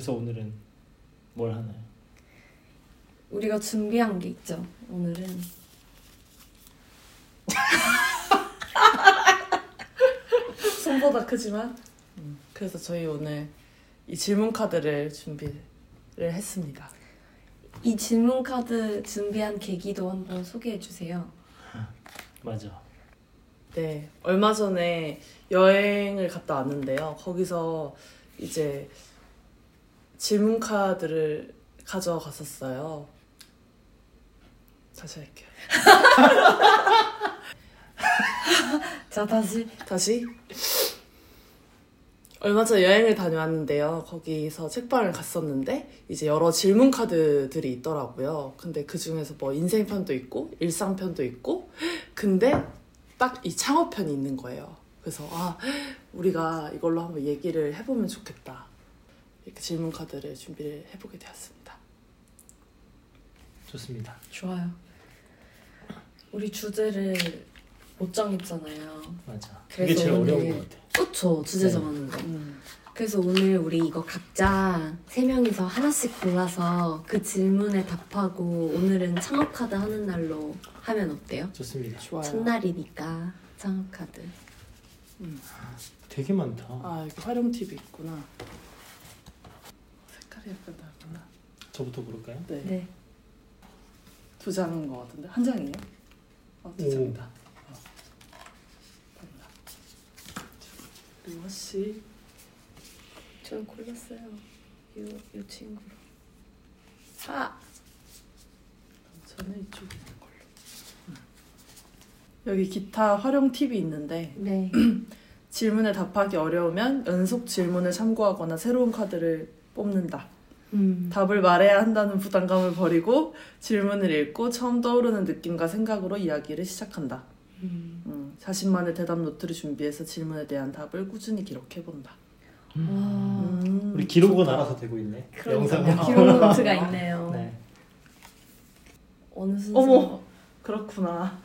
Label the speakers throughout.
Speaker 1: 그래서 오늘은 뭘 하나요?
Speaker 2: 우리가 준비한 게 있죠. 오늘은
Speaker 3: 손보다 크지만 음, 그래서 저희 오늘 이 질문 카드를 준비를 했습니다.
Speaker 2: 이 질문 카드 준비한 계기도 한번 소개해 주세요.
Speaker 1: 맞아.
Speaker 3: 네, 얼마 전에 여행을 갔다 왔는데요. 거기서 이제 질문 카드를 가져갔었어요. 다시 할게요.
Speaker 2: 자 다시
Speaker 3: 다시 얼마 전에 여행을 다녀왔는데요. 거기서 책방을 갔었는데 이제 여러 질문 카드들이 있더라고요. 근데 그 중에서 뭐 인생편도 있고 일상편도 있고 근데 딱 이 창업편이 있는 거예요. 그래서 아 우리가 이걸로 한번 얘기를 해보면 좋겠다. 이렇게 질문 카드를 준비를 해보게 되었습니다.
Speaker 1: 좋습니다.
Speaker 2: 좋아요. 우리 주제를 못 정했잖아요.
Speaker 1: 맞아. 그게 제일
Speaker 2: 오늘-
Speaker 1: 어려운 것 같아.
Speaker 2: 그쵸 주제
Speaker 1: 네.
Speaker 2: 정하는 거. 그래서 오늘 우리 이거 각자 세 명이서 하나씩 골라서 그 질문에 답하고 오늘은 창업 카드 하는 날로 하면 어때요?
Speaker 1: 좋습니다.
Speaker 3: 좋아요.
Speaker 2: 첫날이니까 창업 카드.
Speaker 1: 되게 많다.
Speaker 3: 아 활용 팁이 있구나. 색깔이 약간 다르구나.
Speaker 1: 저부터 고를까요?
Speaker 3: 네.
Speaker 2: 네.
Speaker 3: 두 장인 것 같은데 한 장이에요? 어, 두
Speaker 1: 오.
Speaker 3: 장이다. 어. 맞나. 그리고 혹시
Speaker 2: 저는 골랐어요. 이, 이 친구로. 아!
Speaker 3: 저는 이쪽에 있는 걸로. 음. 여기 기타 활용 팁이 있는데
Speaker 2: 네.
Speaker 3: 질문에 답하기 어려우면 연속 질문을 참고하거나 새로운 카드를 뽑는다.
Speaker 2: 음.
Speaker 3: 답을 말해야 한다는 부담감을 버리고 질문을 읽고 처음 떠오르는 느낌과 생각으로 이야기를 시작한다.
Speaker 2: 음.
Speaker 3: 음, 자신만의 대답 노트를 준비해서 질문에 대한 답을 꾸준히 기록해본다.
Speaker 2: 와.
Speaker 3: 음,
Speaker 1: 우리 기록은
Speaker 3: 좋다.
Speaker 1: 알아서 되고 있네. 영상으로.
Speaker 2: 기록 노트가 있네요.
Speaker 1: 네.
Speaker 2: 어느 순서?
Speaker 3: 어머. 그렇구나.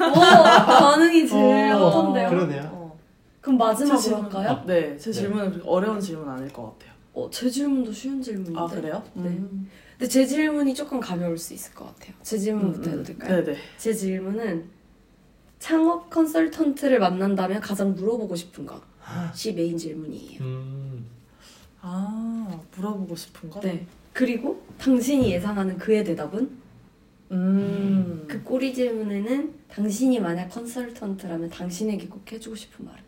Speaker 2: 오! 반응이 제일
Speaker 3: 어,
Speaker 2: 핫한데요?
Speaker 1: 그러네요.
Speaker 3: 어.
Speaker 2: 그럼
Speaker 3: 제
Speaker 2: 마지막으로
Speaker 3: 질문-
Speaker 2: 할까요?
Speaker 3: 네, 제
Speaker 1: 네.
Speaker 3: 질문은 어려운 질문 아닐 것 같아요.
Speaker 2: 어, 제 질문도 쉬운 질문인데.
Speaker 3: 아 그래요?
Speaker 2: 네.
Speaker 3: 음.
Speaker 2: 근데 제 질문이 조금 가벼울 수 있을 것 같아요. 제 질문부터 해도 될까요?
Speaker 3: 네네.
Speaker 2: 제 질문은 창업 컨설턴트를 만난다면 가장 물어보고 싶은 것이 메인 질문이에요.
Speaker 1: 음.
Speaker 3: 아 물어보고 싶은 거?
Speaker 2: 네. 그리고 당신이 예상하는 그의 대답은?
Speaker 3: 음.
Speaker 2: 그 꼬리 질문에는 당신이 만약 컨설턴트라면 당신에게 꼭 해주고 싶은 말은?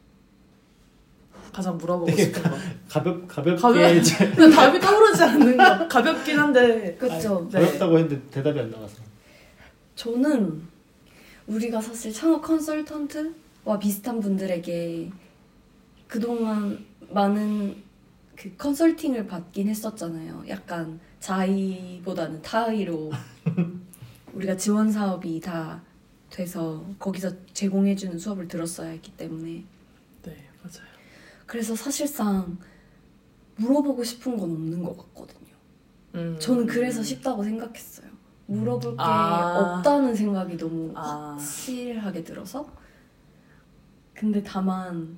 Speaker 3: 가장 물어보고 싶은 거.
Speaker 1: 가볍 가볍게
Speaker 3: 가벼-
Speaker 1: 제-
Speaker 3: 근데 답이 떠오르지 않는 거. 가볍긴 한데.
Speaker 2: 그쵸?
Speaker 3: 네.
Speaker 1: 어렵다고 했는데 대답이 안 나와서.
Speaker 2: 저는 우리가 사실 창업 컨설턴트와 비슷한 분들에게 그동안 많은 그 컨설팅을 받긴 했었잖아요. 약간 자의보다는 타의로 우리가 지원 사업이 다 돼서 거기서 제공해주는 수업을 들었어야 했기 때문에. 그래서 사실상 물어보고 싶은 건 없는 것 같거든요.
Speaker 3: 음.
Speaker 2: 저는 그래서 쉽다고 생각했어요. 물어볼 게
Speaker 3: 아.
Speaker 2: 없다는 생각이 너무
Speaker 3: 아.
Speaker 2: 확실하게 들어서. 근데 다만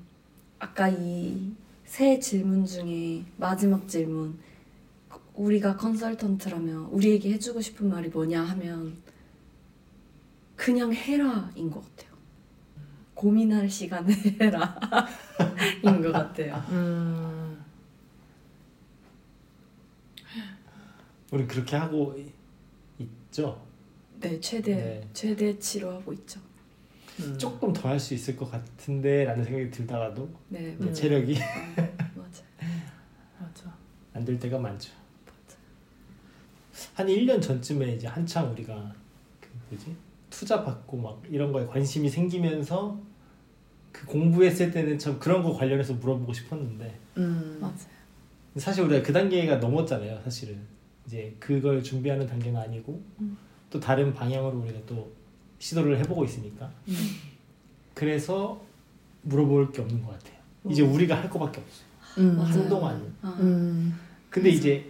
Speaker 2: 아까 이 세 질문 중에 마지막 질문 우리가 컨설턴트라면 우리에게 해주고 싶은 말이 뭐냐 하면 그냥 해라인 것 같아요. 고민할 시간을 해라 인 것 같아요.
Speaker 3: 음.
Speaker 1: 우리 그렇게 하고 이- 있죠.
Speaker 2: 네, 최대
Speaker 1: 네.
Speaker 2: 최대치로 하고 있죠.
Speaker 3: 음.
Speaker 1: 조금 더 할 수 있을 것 같은데라는 생각이 들다가도
Speaker 2: 네,
Speaker 3: 음.
Speaker 1: 체력이
Speaker 2: 맞아.
Speaker 3: 맞아.
Speaker 1: 안 될 때가 많죠. 한 1년 전쯤에 이제 한창 우리가 그 뭐지? 투자 받고 막 이런 거에 관심이 생기면서 그 공부했을 때는 참 그런 거 관련해서 물어보고 싶었는데
Speaker 3: 음.
Speaker 2: 맞아요.
Speaker 1: 사실 우리가 그 단계가 넘었잖아요. 사실은 이제 그걸 준비하는 단계는 아니고
Speaker 2: 음.
Speaker 1: 또 다른 방향으로 우리가 또 시도를 해보고 있으니까
Speaker 3: 음.
Speaker 1: 그래서 물어볼 게 없는 것 같아요. 이제
Speaker 2: 음.
Speaker 1: 우리가 할 거밖에 없어요.
Speaker 3: 음.
Speaker 2: 맞아요.
Speaker 1: 한동안은.
Speaker 2: 아,
Speaker 3: 음.
Speaker 1: 근데 이제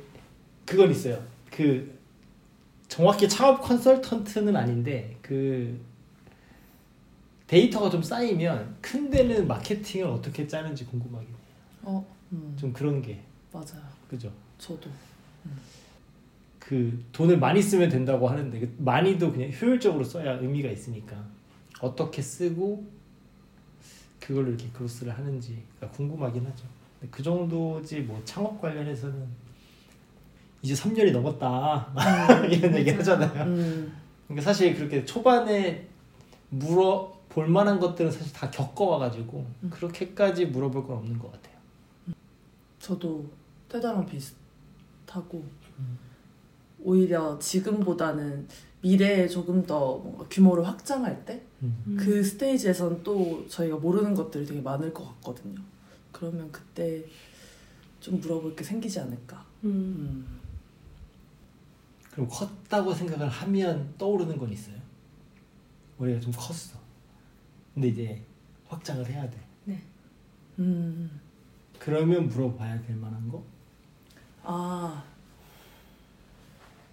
Speaker 1: 그건 있어요. 그 정확히 창업 컨설턴트는 아닌데 그 데이터가 좀 쌓이면 큰 데는 마케팅을 어떻게 짜는지 궁금하긴 해요.
Speaker 3: 어. 음.
Speaker 1: 좀 그런 게
Speaker 3: 맞아요.
Speaker 1: 그죠?
Speaker 3: 저도.
Speaker 1: 그 돈을 많이 쓰면 된다고 하는데 그 많이도 그냥 효율적으로 써야 의미가 있으니까 어떻게 쓰고 그걸로 이렇게 그로스를 하는지가 궁금하긴 하죠. 그 정도지 뭐 창업 관련해서는 이제 3년이 넘었다 이런 얘기 하잖아요.
Speaker 3: 음,
Speaker 1: 그러니까 사실 그렇게 초반에 물어 볼 만한 것들은 사실 다 겪어와가지고
Speaker 3: 음.
Speaker 1: 그렇게까지 물어볼 건 없는 것 같아요.
Speaker 3: 저도 태다랑 비슷하고
Speaker 1: 음.
Speaker 3: 오히려 지금보다는 미래에 조금 더 뭔가 규모를 확장할 때그
Speaker 1: 음.
Speaker 3: 스테이지에선 또 저희가 모르는 것들이 되게 많을 것 같거든요. 그러면 그때 좀 물어볼 게 생기지 않을까.
Speaker 2: 음.
Speaker 3: 음.
Speaker 1: 그럼 컸다고 생각을 하면 떠오르는 건 있어요. 우리가 좀 컸어. 근데 이제 확장을 해야 돼.
Speaker 3: 음.
Speaker 1: 그러면 물어봐야 될 만한 거?
Speaker 3: 아,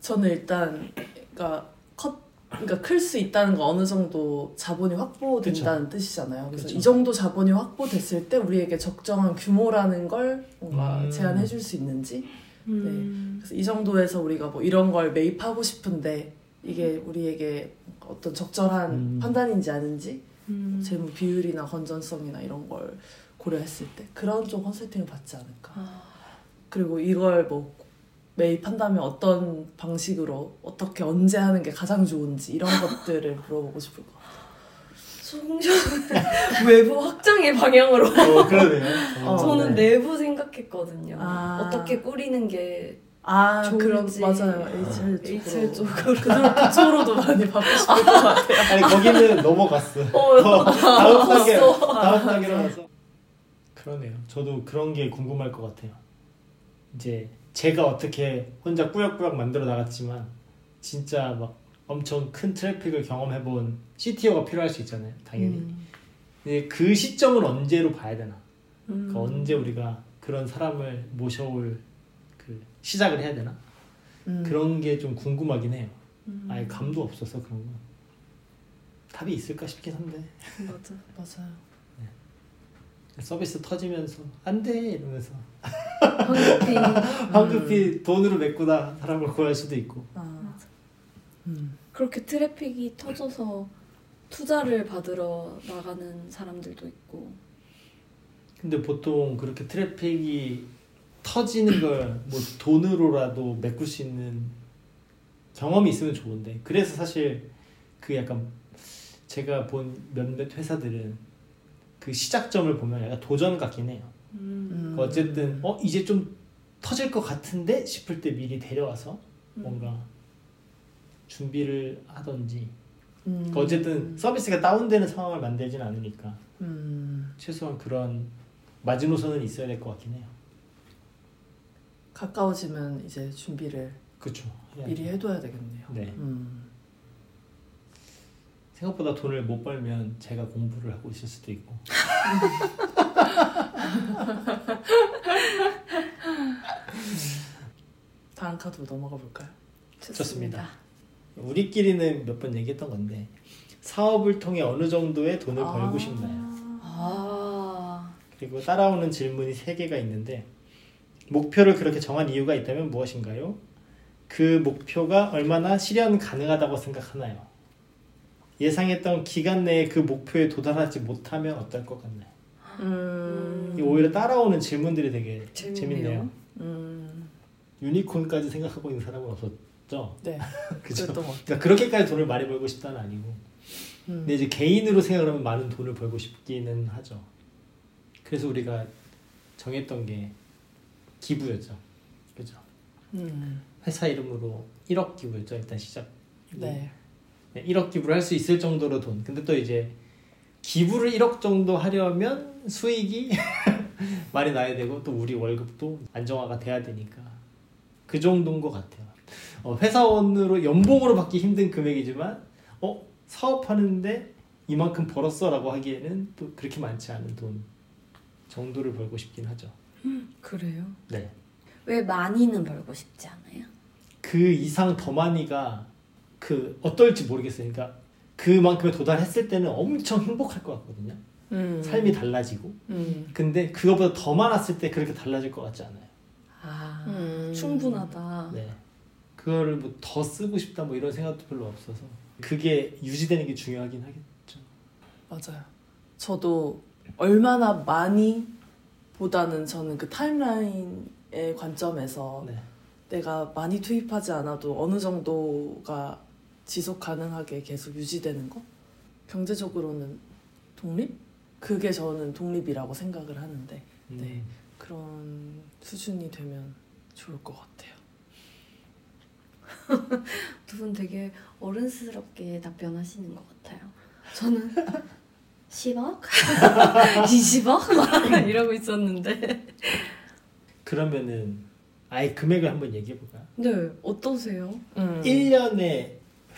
Speaker 3: 저는 일단 그러니까 컷 그러니까 클 수 있다는 거 어느 정도 자본이 확보된다는 뜻이잖아요. 그래서
Speaker 1: 그쵸.
Speaker 3: 이 정도 자본이 확보됐을 때 우리에게 적정한 규모라는 걸 뭔가
Speaker 1: 음.
Speaker 3: 제안해 줄 수 있는지.
Speaker 2: 음.
Speaker 3: 그래서 이 정도에서 우리가 뭐 이런 걸 매입하고 싶은데 이게 우리에게 어떤 적절한
Speaker 1: 음.
Speaker 3: 판단인지 아닌지
Speaker 2: 음.
Speaker 3: 재무 비율이나 건전성이나 이런 걸 고려했을 때 그런 쪽 컨설팅을 받지 않을까.
Speaker 2: 아,
Speaker 3: 그리고 이걸 뭐 매입한다면 어떤 방식으로 어떻게 언제 하는 게 가장 좋은지 이런 것들을 물어보고 싶을 것 같아요.
Speaker 2: 송정 외부 확장의 방향으로
Speaker 1: 어, 그러네요.
Speaker 3: 어,
Speaker 2: 저는
Speaker 3: 네.
Speaker 2: 내부 생각했거든요.
Speaker 3: 아.
Speaker 2: 어떻게 꾸리는
Speaker 3: 게아
Speaker 2: 좋은지.
Speaker 3: 그런 맞아요 HR 쪽으로
Speaker 2: HR 쪽으로.
Speaker 3: 그쪽 그쪽으로도 많이 받고 싶을 것 같아요.
Speaker 1: 아니 거기는 넘어갔어.
Speaker 2: 어,
Speaker 1: 더 다음 단계
Speaker 2: 넘어갔어.
Speaker 1: 다음 단계로 가서. 그러네요. 저도 그런 게 궁금할 것 같아요. 이제 제가 어떻게 혼자 꾸역꾸역 만들어 나갔지만 진짜 막 엄청 큰 트래픽을 경험해본 CTO가 필요할 수 있잖아요. 당연히.
Speaker 3: 음.
Speaker 1: 근데 그 시점을 언제로 봐야 되나?
Speaker 2: 음.
Speaker 1: 그러니까 언제 우리가 그런 사람을 모셔올 그 시작을 해야 되나?
Speaker 3: 음.
Speaker 1: 그런 게 좀 궁금하긴 해요.
Speaker 2: 음.
Speaker 1: 아예 감도 없어서 그런 거. 답이 있을까 싶긴 한데
Speaker 2: 맞아.
Speaker 3: 맞아요.
Speaker 1: 서비스 터지면서 안돼 이러면서
Speaker 2: 황급히
Speaker 1: 황급히 돈으로 메꾸다 사람을 구할 수도 있고
Speaker 3: 아. 음.
Speaker 2: 그렇게 트래픽이 터져서 투자를 받으러 나가는 사람들도 있고
Speaker 1: 근데 보통 그렇게 트래픽이 터지는 걸 뭐 돈으로라도 메꿀 수 있는 경험이 있으면 좋은데 그래서 사실 그 약간 제가 본 몇몇 회사들은 그 시작점을 보면 약간 도전 같긴 해요.
Speaker 2: 음.
Speaker 1: 그 어쨌든 어 이제 좀 터질 것 같은데 싶을 때 미리 데려와서 뭔가 준비를 하던지
Speaker 3: 음.
Speaker 1: 어쨌든 서비스가 다운되는 상황을 만들진 않으니까
Speaker 3: 음.
Speaker 1: 최소한 그런 마지노선은 있어야 될 것 같긴 해요.
Speaker 3: 가까워지면 이제 준비를
Speaker 1: 그렇죠.
Speaker 3: 미리 해둬야 되겠네요.
Speaker 1: 네.
Speaker 3: 음.
Speaker 1: 생각보다 돈을 못 벌면 제가 공부를 하고 있을 수도 있고.
Speaker 3: 다음 카드로 넘어가 볼까요?
Speaker 1: 좋습니다. 우리끼리는 몇 번 얘기했던 건데 사업을 통해 어느 정도의 돈을
Speaker 3: 아.
Speaker 1: 벌고 싶나요?
Speaker 2: 아.
Speaker 1: 그리고 따라오는 질문이 세 개가 있는데 목표를 그렇게 정한 이유가 있다면 무엇인가요? 그 목표가 얼마나 실현 가능하다고 생각하나요? 예상했던 기간 내에 그 목표에 도달하지 못하면 어떨 것 같나요?
Speaker 3: 음.
Speaker 1: 이 오히려 따라오는 질문들이 되게
Speaker 2: 재밌네요.
Speaker 1: 재밌네요.
Speaker 3: 음.
Speaker 1: 유니콘까지 생각하고 있는 사람은 없었 죠.
Speaker 3: 네.
Speaker 1: 그죠?
Speaker 3: 같아요.
Speaker 1: 그러니까 그렇게까지 돈을 많이 벌고 싶다는 아니고.
Speaker 3: 음.
Speaker 1: 근데 이제 개인으로 생각하면 많은 돈을 벌고 싶기는 하죠. 그래서 우리가 정했던 게 기부였죠. 그죠?
Speaker 3: 음.
Speaker 1: 회사 이름으로 1억 기부였죠. 일단 시작.
Speaker 3: 네.
Speaker 1: 네, 1억 기부를 할 수 있을 정도로 돈. 근데 또 이제 기부를 1억 정도 하려면 수익이 많이 나야 되고 또 우리 월급도 안정화가 돼야 되니까 그 정도인 것 같아요. 어, 회사원으로 연봉으로 받기 힘든 금액이지만 어 사업하는데 이만큼 벌었어라고 하기에는 또 그렇게 많지 않은 돈 정도를 벌고 싶긴 하죠.
Speaker 2: 그래요?
Speaker 1: 네.
Speaker 2: 왜 많이는 벌고 싶지 않아요?
Speaker 1: 그 이상 더 많이가 그 어떨지 모르겠어요. 그러니까 그만큼에 도달했을 때는 엄청 행복할 것 같거든요.
Speaker 3: 음.
Speaker 1: 삶이 달라지고.
Speaker 3: 음.
Speaker 1: 근데 그거보다 더 많았을 때 그렇게 달라질 것 같지 않아요.
Speaker 3: 음.
Speaker 2: 충분하다.
Speaker 1: 네. 그거를 뭐 더 쓰고 싶다 뭐 이런 생각도 별로 없어서 그게 유지되는 게 중요하긴 하겠죠.
Speaker 3: 맞아요. 저도 얼마나 많이 보다는 저는 그 타임라인의 관점에서
Speaker 1: 네.
Speaker 3: 내가 많이 투입하지 않아도 어느 정도가 지속 가능하게 계속 유지되는 거? 경제적으로는 독립? 그게 저는 독립이라고 생각을 하는데
Speaker 1: 음.
Speaker 3: 네. 그런 수준이 되면 좋을 것 같아요.
Speaker 2: 두 분 되게 어른스럽게 답변하시는 것 같아요. 저는 10억? 20억? 이러고 있었는데.
Speaker 1: 그러면은 아예 금액을 한번 얘기해 볼까요?
Speaker 2: 네, 어떠세요?
Speaker 3: 음.
Speaker 1: 1년에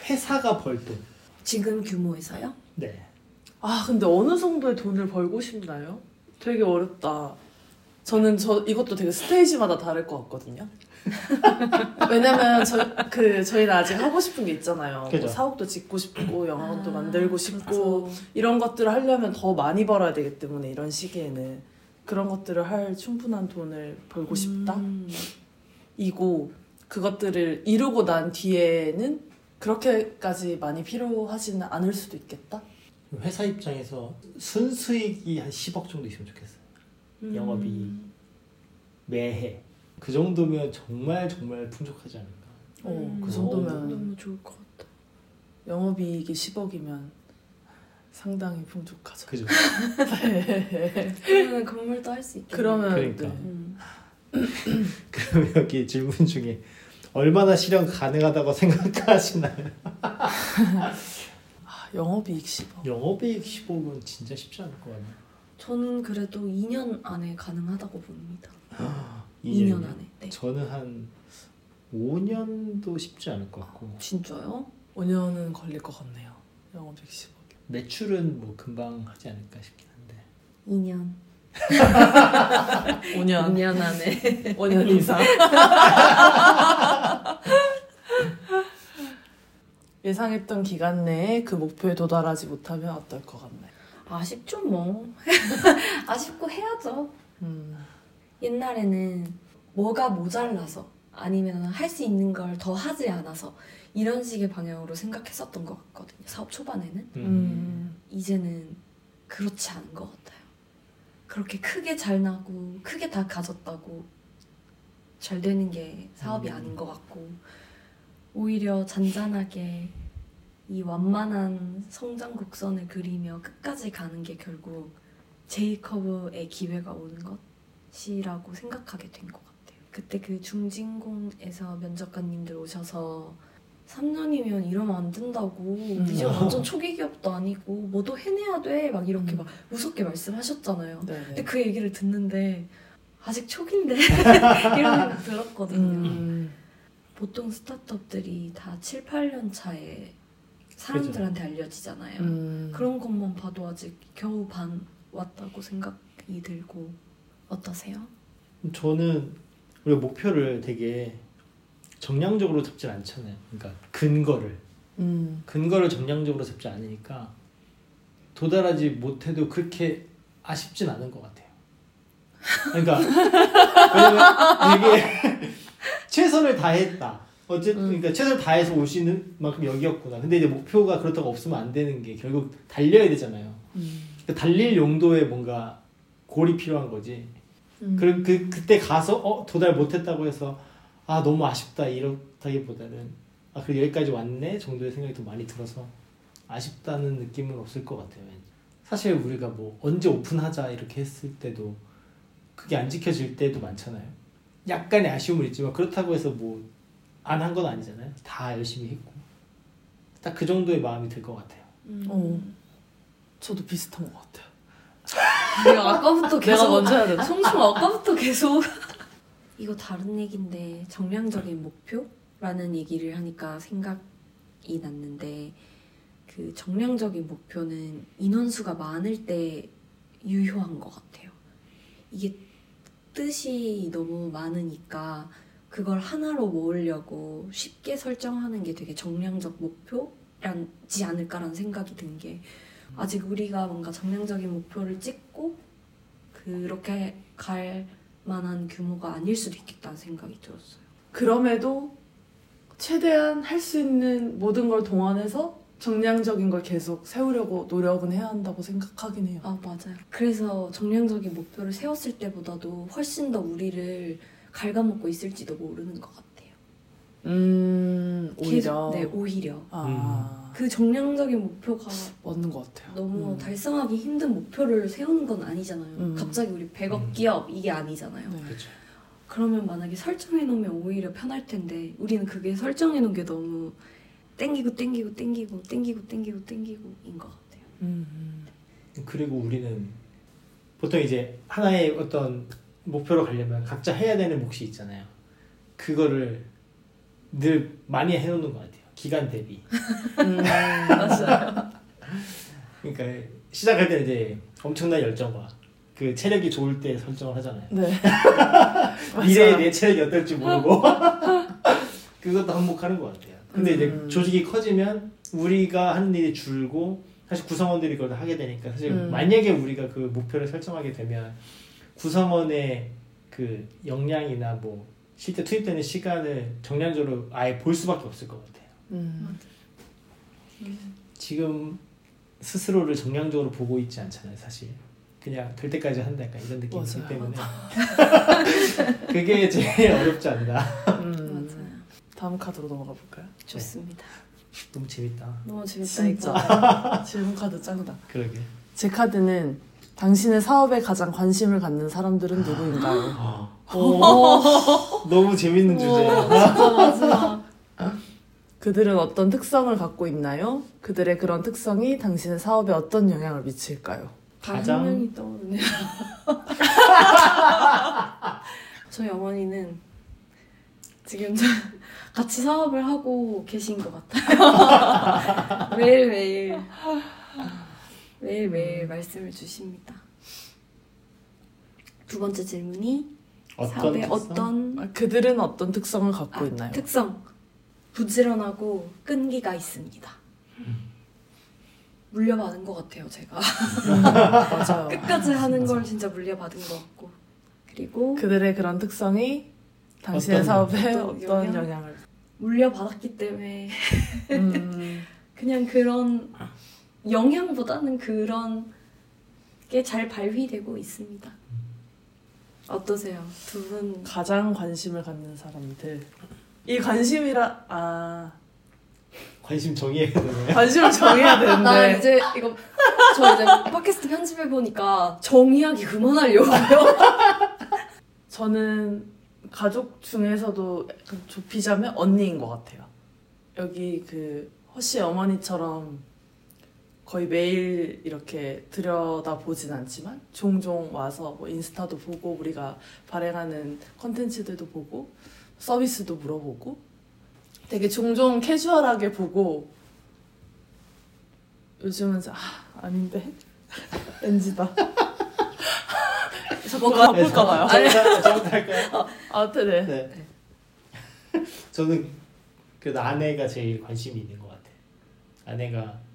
Speaker 1: 회사가 벌 돈.
Speaker 2: 지금 규모에서요?
Speaker 1: 네.
Speaker 3: 아 근데 어느 정도의 돈을 벌고 싶나요? 되게 어렵다. 저는 저 이것도 되게 스테이지마다 다를 것 같거든요. 왜냐면 저 그 저희는 아직 하고 싶은 게 있잖아요. 뭐
Speaker 1: 그죠.
Speaker 3: 사옥도 짓고 싶고 영화관도
Speaker 2: 아,
Speaker 3: 만들고 싶고
Speaker 2: 그렇죠.
Speaker 3: 이런 것들을 하려면 더 많이 벌어야 되기 때문에 이런 시기에는 그런 것들을 할 충분한 돈을 벌고 싶다.
Speaker 2: 음,
Speaker 3: 이고 그것들을 이루고 난 뒤에는 그렇게까지 많이 필요하지는 않을 수도 있겠다.
Speaker 1: 회사 입장에서 순수익이 한 10억 정도 있으면 좋겠어요.
Speaker 2: 음.
Speaker 1: 영업이익. 매해. 그 정도면 정말 정말 풍족하지 않을까.
Speaker 3: 어,
Speaker 2: 음,
Speaker 3: 그 정도면
Speaker 2: 너무 좋을 것 같다.
Speaker 3: 영업이익이 10억이면 상당히 풍족하죠.
Speaker 1: 그죠?
Speaker 2: 그러면 건물도 할 수 있겠네.
Speaker 3: 그러면
Speaker 1: 그러니까.
Speaker 3: 네.
Speaker 2: 음.
Speaker 1: 그럼 여기 질문 중에 얼마나 실현 가능하다고 생각하시나요?
Speaker 3: 아, 영업이익 10억.
Speaker 1: 영업이익 10억은 진짜 쉽지 않을 것 같아요.
Speaker 2: 저는 그래도 2년 안에 가능하다고 봅니다.
Speaker 1: 2년
Speaker 2: 2년 안에. 네.
Speaker 1: 저는 한 5년도 쉽지 않을 것 같고
Speaker 2: 진짜요?
Speaker 3: 5년은 걸릴 것 같네요. 영업이익 10억.
Speaker 1: 매출은 뭐 금방 하지 않을까 싶긴 한데
Speaker 2: 2년.
Speaker 3: 5년.
Speaker 2: 2년 안에.
Speaker 3: 5년 이상. 예상했던 기간 내에 그 목표에 도달하지 못하면 어떨 것 같나요?
Speaker 2: 아쉽죠 뭐. 아쉽고 해야죠.
Speaker 3: 음,
Speaker 2: 옛날에는 뭐가 모자라서 아니면 할 수 있는 걸 더 하지 않아서 이런 식의 방향으로 생각했었던 것 같거든요. 사업 초반에는.
Speaker 3: 음,
Speaker 2: 이제는 그렇지 않은 것 같아요. 그렇게 크게 잘 나고 크게 다 가졌다고 잘 되는 게 사업이
Speaker 1: 음.
Speaker 2: 아닌 것 같고 오히려 잔잔하게 이 완만한 성장 곡선을 그리며 끝까지 가는 게 결국 제이커브의 기회가 오는 것이라고 생각하게 된 것 같아요. 그때 그 중진공에서 면접관님들 오셔서 3년이면 이러면 안 된다고 비전 완전 초기 기업도 아니고 뭐도 해내야 돼 막 이렇게
Speaker 3: 음.
Speaker 2: 막 무섭게 말씀하셨잖아요. 근데
Speaker 3: 네네.
Speaker 2: 그 얘기를 듣는데 아직 초기인데 이런 생각 들었거든요.
Speaker 3: 음,
Speaker 2: 보통 스타트업들이 다 7, 8년 차에 사람들한테 알려지잖아요.
Speaker 3: 음.
Speaker 2: 그런 것만 봐도 아직 겨우 반 왔다고 생각이 들고 어떠세요?
Speaker 1: 저는 우리가 목표를 되게 정량적으로 잡진 않잖아요. 그러니까 근거를
Speaker 3: 음,
Speaker 1: 근거를 정량적으로 잡지 않으니까 도달하지 못해도 그렇게 아쉽진 않은 것 같아요. 그러니까 되게 최선을 다했다. 어쨌든
Speaker 3: 음.
Speaker 1: 그러니까 최선을 다해서 올 수 있는 만큼 여기였구나. 근데 이제 목표가 그렇다고 없으면 안 되는 게 결국 달려야 되잖아요.
Speaker 3: 음.
Speaker 1: 그러니까 달릴 용도의 뭔가 골이 필요한 거지.
Speaker 3: 음.
Speaker 1: 그, 그 그때 가서 어 도달 못했다고 해서 아 너무 아쉽다 이렇다기보다는 아 그래 여기까지 왔네 정도의 생각이 더 많이 들어서 아쉽다는 느낌은 없을 것 같아요. 사실 우리가 뭐 언제 오픈하자 이렇게 했을 때도 그게 안 지켜질 때도 많잖아요. 약간의 아쉬움은 있지만 그렇다고 해서 뭐 안 한 건 아니잖아요. 다 열심히 했고 딱 그 정도의 마음이 들 것 같아요.
Speaker 3: 어. 저도 비슷한 것 같아요.
Speaker 2: 내가 아까부터
Speaker 3: 내가
Speaker 2: 계속
Speaker 3: 먼저 해야 되나?
Speaker 2: 송송 아까부터 계속 이거 다른 얘기인데 정량적인 목표라는 얘기를 하니까 생각이 났는데 그 정량적인 목표는 인원수가 많을 때 유효한 것 같아요. 이게 뜻이 너무 많으니까 그걸 하나로 모으려고 쉽게 설정하는 게 되게 정량적 목표라지 않을까라는 생각이 든 게 아직 우리가 뭔가 정량적인 목표를 찍고 그렇게 갈 만한 규모가 아닐 수도 있겠다는 생각이 들었어요.
Speaker 3: 그럼에도 최대한 할 수 있는 모든 걸 동원해서 정량적인 걸 계속 세우려고 노력은 해야 한다고 생각하긴 해요.
Speaker 2: 아 맞아요. 그래서 정량적인 목표를 세웠을 때보다도 훨씬 더 우리를 갉아먹고 있을지도 모르는 것 같아요.
Speaker 3: 음, 오히려.
Speaker 2: 계속, 네 오히려
Speaker 3: 아,
Speaker 2: 그 정량적인 목표가
Speaker 3: 맞는 것 같아요.
Speaker 2: 너무
Speaker 3: 음.
Speaker 2: 달성하기 힘든 목표를 세우는 건 아니잖아요.
Speaker 3: 음.
Speaker 2: 갑자기 우리 100억
Speaker 1: 음.
Speaker 2: 기업 이게 아니잖아요.
Speaker 3: 네.
Speaker 1: 그렇죠.
Speaker 2: 그러면 만약에 설정해 놓으면 오히려 편할 텐데 우리는 그게 설정해 놓은 게 너무 땡기고 땡기고 땡기고 땡기고 땡기고 땡기고인 것 같아요.
Speaker 3: 음,
Speaker 1: 그리고 우리는 보통 이제 하나의 어떤 목표로 가려면 각자 해야 되는 몫이 있잖아요. 그거를 늘 많이 해놓는 것 같아요. 기간 대비.
Speaker 3: 음.
Speaker 2: 맞아요.
Speaker 1: 그러니까 시작할 때는 이제 엄청난 열정과 그 체력이 좋을 때 설정을 하잖아요.
Speaker 3: 네. 맞아요.
Speaker 1: 내 체력이 어떨지 모르고 그것도 한몫하는 것 같아요. 근데 이제
Speaker 3: 음.
Speaker 1: 조직이 커지면 우리가 하는 일이 줄고 사실 구성원들이 그걸 다 하게 되니까 사실
Speaker 3: 음.
Speaker 1: 만약에 우리가 그 목표를 설정하게 되면 구성원의 그 역량이나 뭐 실제 투입되는 시간을 정량적으로 아예 볼 수밖에 없을 것 같아요.
Speaker 3: 음.
Speaker 1: 지금 스스로를 정량적으로 보고 있지 않잖아요, 사실. 그냥 될 때까지 한다 약간 이런 느낌이기
Speaker 3: 맞아요.
Speaker 1: 때문에 그게 제일 어렵지 않나.
Speaker 3: 음.
Speaker 2: 맞아요.
Speaker 3: 다음 카드로 넘어가 볼까요?
Speaker 2: 좋습니다.
Speaker 1: 너무 재밌다.
Speaker 2: 너무 재밌다
Speaker 3: 진짜.
Speaker 2: 이거.
Speaker 3: 질문 카드 짱이다.
Speaker 1: 그러게.
Speaker 3: 제 카드는 당신의 사업에 가장 관심을 갖는 사람들은 누구인가요?
Speaker 1: 너무 재밌는 주제야.
Speaker 2: 진짜 맞아.
Speaker 3: 그들은 어떤 특성을 갖고 있나요? 그들의 그런 특성이 당신의 사업에 어떤 영향을 미칠까요?
Speaker 1: 가장-
Speaker 2: 한 명이 떠오르네요. 저희 어머니는 지금 저- 같이 사업을 하고 계신 것 같아요. 매일매일 매일매일 말씀을 주십니다. 두 번째 질문이
Speaker 1: 어떤
Speaker 2: 사업에
Speaker 1: 특성?
Speaker 2: 어떤
Speaker 3: 아, 그들은 어떤 특성을 갖고
Speaker 2: 아,
Speaker 3: 있나요?
Speaker 2: 특성 부지런하고 끈기가 있습니다. 물려받은 것 같아요, 제가.
Speaker 3: 맞아요.
Speaker 2: 끝까지 하는 걸 진짜 물려받은 것 같고. 그리고
Speaker 3: 그들의 그런 특성이 당신의
Speaker 1: 어떤-
Speaker 3: 사업에
Speaker 2: 어떤
Speaker 3: 어떤
Speaker 2: 영향?
Speaker 3: 영향을
Speaker 2: 물려받았기 때문에
Speaker 3: 음,
Speaker 2: 그냥 그런 영향보다는 그런 게 잘 발휘되고 있습니다. 어떠세요? 두 분
Speaker 3: 가장 관심을 갖는 사람들 이 관심이라 아
Speaker 1: 관심 정의해야 되네.
Speaker 3: 관심을 정해야
Speaker 2: 나
Speaker 3: 되는데
Speaker 2: 이제 이거 저 이제 팟캐스트 편집해 보니까 정의하기 그만하려고요.
Speaker 3: 저는 가족 중에서도 약간 좁히자면 언니인 것 같아요. 여기 그 허씨 어머니처럼 거의 매일 이렇게 들여다 보진 않지만 종종 와서 뭐 인스타도 보고 우리가 발행하는 컨텐츠들도 보고 서비스도 물어보고 되게 종종 캐주얼하게 보고 요즘은 아 아닌데 NG다 자꾸 바꿀까 봐요
Speaker 1: 저부터 저부터 할까요?
Speaker 3: 아 네네
Speaker 1: 네. 저는 그래도 아내가 제일 관심이 있는 것 같아요. 아내가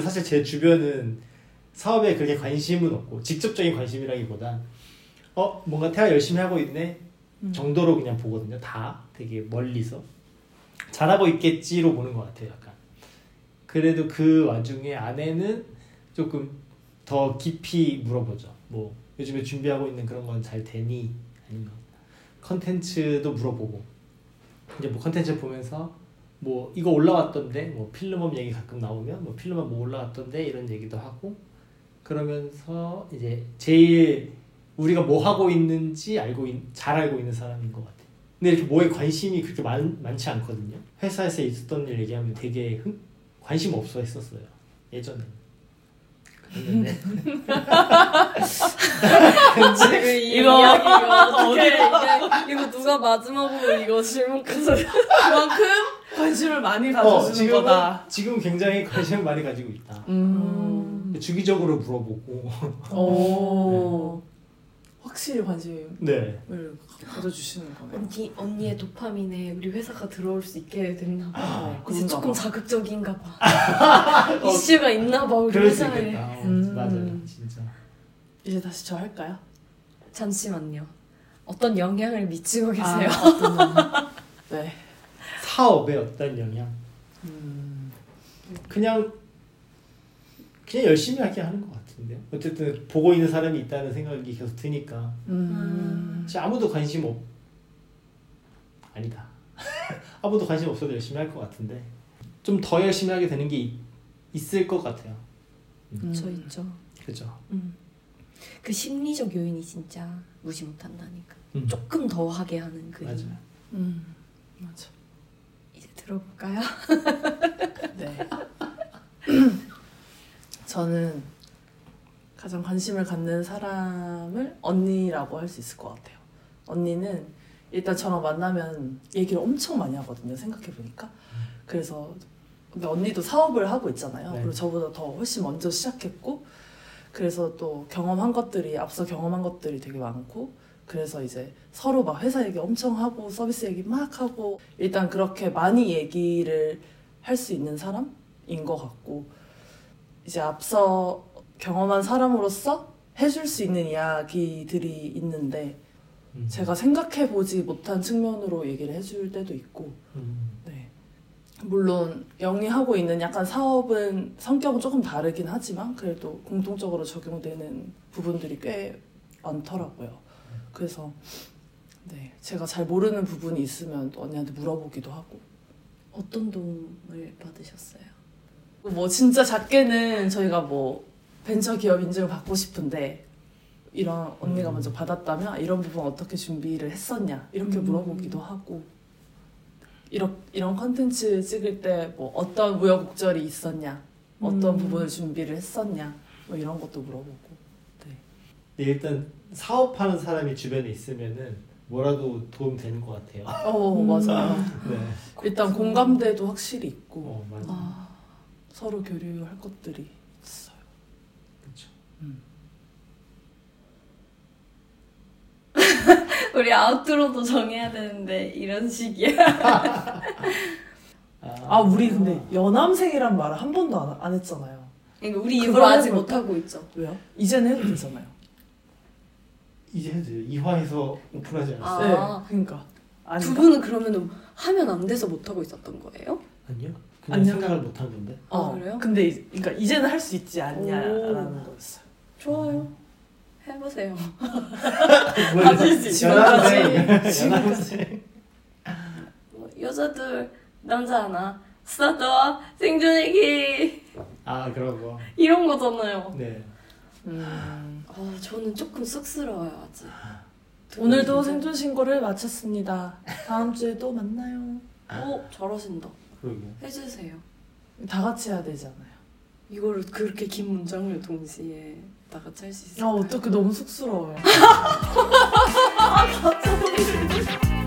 Speaker 1: 사실 제 주변은 사업에 그렇게 관심은 없고 직접적인 관심이라기보단 어 뭔가 태아 열심히 하고 있네
Speaker 3: 음.
Speaker 1: 정도로 그냥 보거든요. 다 되게 멀리서 잘하고 있겠지로 보는 것 같아요. 약간 그래도 그 와중에 아내는 조금 더 깊이 물어보죠. 뭐 요즘에 준비하고 있는 그런 건 잘 되니 아니면 컨텐츠도 물어보고 이제 뭐 컨텐츠 보면서 뭐 이거 올라왔던데 뭐 필름업 얘기 가끔 나오면 뭐 필름업 뭐 올라왔던데 이런 얘기도 하고 그러면서 이제 제일 우리가 뭐 하고 있는지 알고 있, 잘 알고 있는 사람인 것 같아요. 근데 이렇게 뭐에 관심이 그렇게 많, 많지 않거든요. 회사에서 있었던 일 얘기하면 되게 흥, 관심 없어 했었어요. 예전에는. 그랬는데
Speaker 2: 지금 이
Speaker 3: 이거
Speaker 2: 이야기가
Speaker 3: 어떻게-
Speaker 2: 이거 누가 마지막으로 이거 질문 카드
Speaker 3: 그만큼 관심을 많이
Speaker 1: 어,
Speaker 3: 가져주는
Speaker 1: 지금은
Speaker 3: 거다.
Speaker 1: 지금 굉장히 관심을 많이 가지고 있다.
Speaker 3: 음.
Speaker 1: 주기적으로 물어보고.
Speaker 3: 오. 확실히 관심을
Speaker 1: 네.
Speaker 3: 가져주시는 거네.
Speaker 2: 언니 언니의 도파민에 우리 회사가 들어올 수 있게 됐나 봐.
Speaker 3: 어,
Speaker 2: 이제 조금
Speaker 3: 봐.
Speaker 2: 자극적인가 봐. 이슈가 있나 봐 우리 회사에.
Speaker 1: 있겠다. 어,
Speaker 3: 음.
Speaker 1: 맞아요, 진짜.
Speaker 3: 이제 다시 저 할까요?
Speaker 2: 잠시만요. 어떤 영향을 미치고 계세요?
Speaker 3: 아, 어떤 영향? 네.
Speaker 1: 사업에 어떤 영향?
Speaker 3: 음,
Speaker 1: 그냥 그냥 열심히 하게 하는 것 같은데요. 어쨌든 보고 있는 사람이 있다는 생각이 계속 드니까
Speaker 3: 음,
Speaker 1: 아무도 관심 없 아니다. 아무도 관심 없어도 열심히 할 것 같은데 좀 더 열심히 하게 되는 게 있, 있을 것 같아요.
Speaker 3: 음.
Speaker 2: 저 있죠.
Speaker 1: 그죠?
Speaker 2: 음. 그 심리적 요인이 진짜 무시 못한다니까.
Speaker 1: 음.
Speaker 2: 조금 더 하게 하는 그
Speaker 1: 맞아요.
Speaker 2: 힘.
Speaker 3: 음, 맞아.
Speaker 2: 들어볼까요?
Speaker 3: 네. 저는 가장 관심을 갖는 사람을 언니라고 할 수 있을 것 같아요. 언니는 일단 저랑 만나면 얘기를 엄청 많이 하거든요. 생각해 보니까. 그래서 근데 언니도 사업을 하고 있잖아요.
Speaker 1: 네.
Speaker 3: 그리고 저보다 더 훨씬 먼저 시작했고 그래서 또 경험한 것들이 앞서 경험한 것들이 되게 많고 그래서 이제 서로 막 회사 얘기 엄청 하고 서비스 얘기 막 하고 일단 그렇게 많이 얘기를 할 수 있는 사람인 것 같고 이제 앞서 경험한 사람으로서 해줄 수 있는 이야기들이 있는데
Speaker 1: 음.
Speaker 3: 제가 생각해 보지 못한 측면으로 얘기를 해줄 때도 있고
Speaker 1: 음.
Speaker 3: 네. 물론 영희 하고 있는 약간 사업은 성격은 조금 다르긴 하지만 그래도 공통적으로 적용되는 부분들이 꽤 많더라고요. 그래서 네 제가 잘 모르는 부분이 있으면 또 언니한테 물어보기도 하고
Speaker 2: 어떤 도움을 받으셨어요?
Speaker 3: 뭐 진짜 작게는 저희가 뭐 벤처 기업 인증을 받고 싶은데 이런 언니가
Speaker 1: 음.
Speaker 3: 먼저 받았다면 이런 부분 어떻게 준비를 했었냐 이렇게
Speaker 2: 음.
Speaker 3: 물어보기도 하고 이런 이런 컨텐츠 찍을 때 뭐 어떤 우여곡절이 있었냐 어떤
Speaker 2: 음.
Speaker 3: 부분을 준비를 했었냐 뭐 이런 것도 물어보고 네.
Speaker 1: 근데 일단 사업하는 사람이 주변에 있으면은 뭐라도 도움 되는 것 같아요.
Speaker 3: 어
Speaker 2: 음.
Speaker 3: 맞아요
Speaker 1: 네.
Speaker 3: 일단 공감대도 확실히 있고
Speaker 1: 어 맞아.
Speaker 2: 아,
Speaker 3: 서로 교류할 것들이 있어요
Speaker 1: 그렇죠.
Speaker 2: 우리 아웃트로도 정해야 되는데 이런 식이야.
Speaker 3: 아 우리 근데 연암생이란 말을 한 번도 안, 안 했잖아요
Speaker 2: 그러니까 우리 이걸 아직? 못 하고 있죠.
Speaker 3: 왜요? 이제는 해도 되잖아요
Speaker 1: 이제 해도 이화에서 오픈하지
Speaker 2: 아.
Speaker 1: 않았어요?
Speaker 3: 네, 그러니까 아니
Speaker 2: 두 분은 그러면 하면 안 돼서 못 하고 있었던 거예요?
Speaker 1: 아니요. 그냥
Speaker 3: 아니요.
Speaker 1: 생각을 못 한 건데.
Speaker 3: 어,
Speaker 2: 아, 그래요?
Speaker 3: 근데 이- 그러니까 이제는 할 수 있지 않냐라는
Speaker 2: 오.
Speaker 3: 거였어요.
Speaker 2: 좋아요. 해보세요.
Speaker 3: 하지,
Speaker 1: 연합생.
Speaker 3: 지금까지.
Speaker 1: 연합생.
Speaker 2: 뭐, 여자들 남자 하나 스타트 생존 얘기
Speaker 1: 아 그런 거.
Speaker 2: 이런 거잖아요.
Speaker 1: 네.
Speaker 3: 음,
Speaker 2: 아 저는 조금 쑥스러워요 아직. 두
Speaker 3: 오늘도 생존 신고를 마쳤습니다. 다음 주에 또 만나요.
Speaker 2: 오 잘하신다.
Speaker 1: 그러게.
Speaker 2: 해주세요.
Speaker 3: 다 같이 해야 되잖아요.
Speaker 2: 이거를 그렇게 긴 문장을 동시에 다 같이
Speaker 3: 할수아
Speaker 2: 있어요.
Speaker 3: 어떻게 너무 쑥스러워요.
Speaker 2: 갑자기.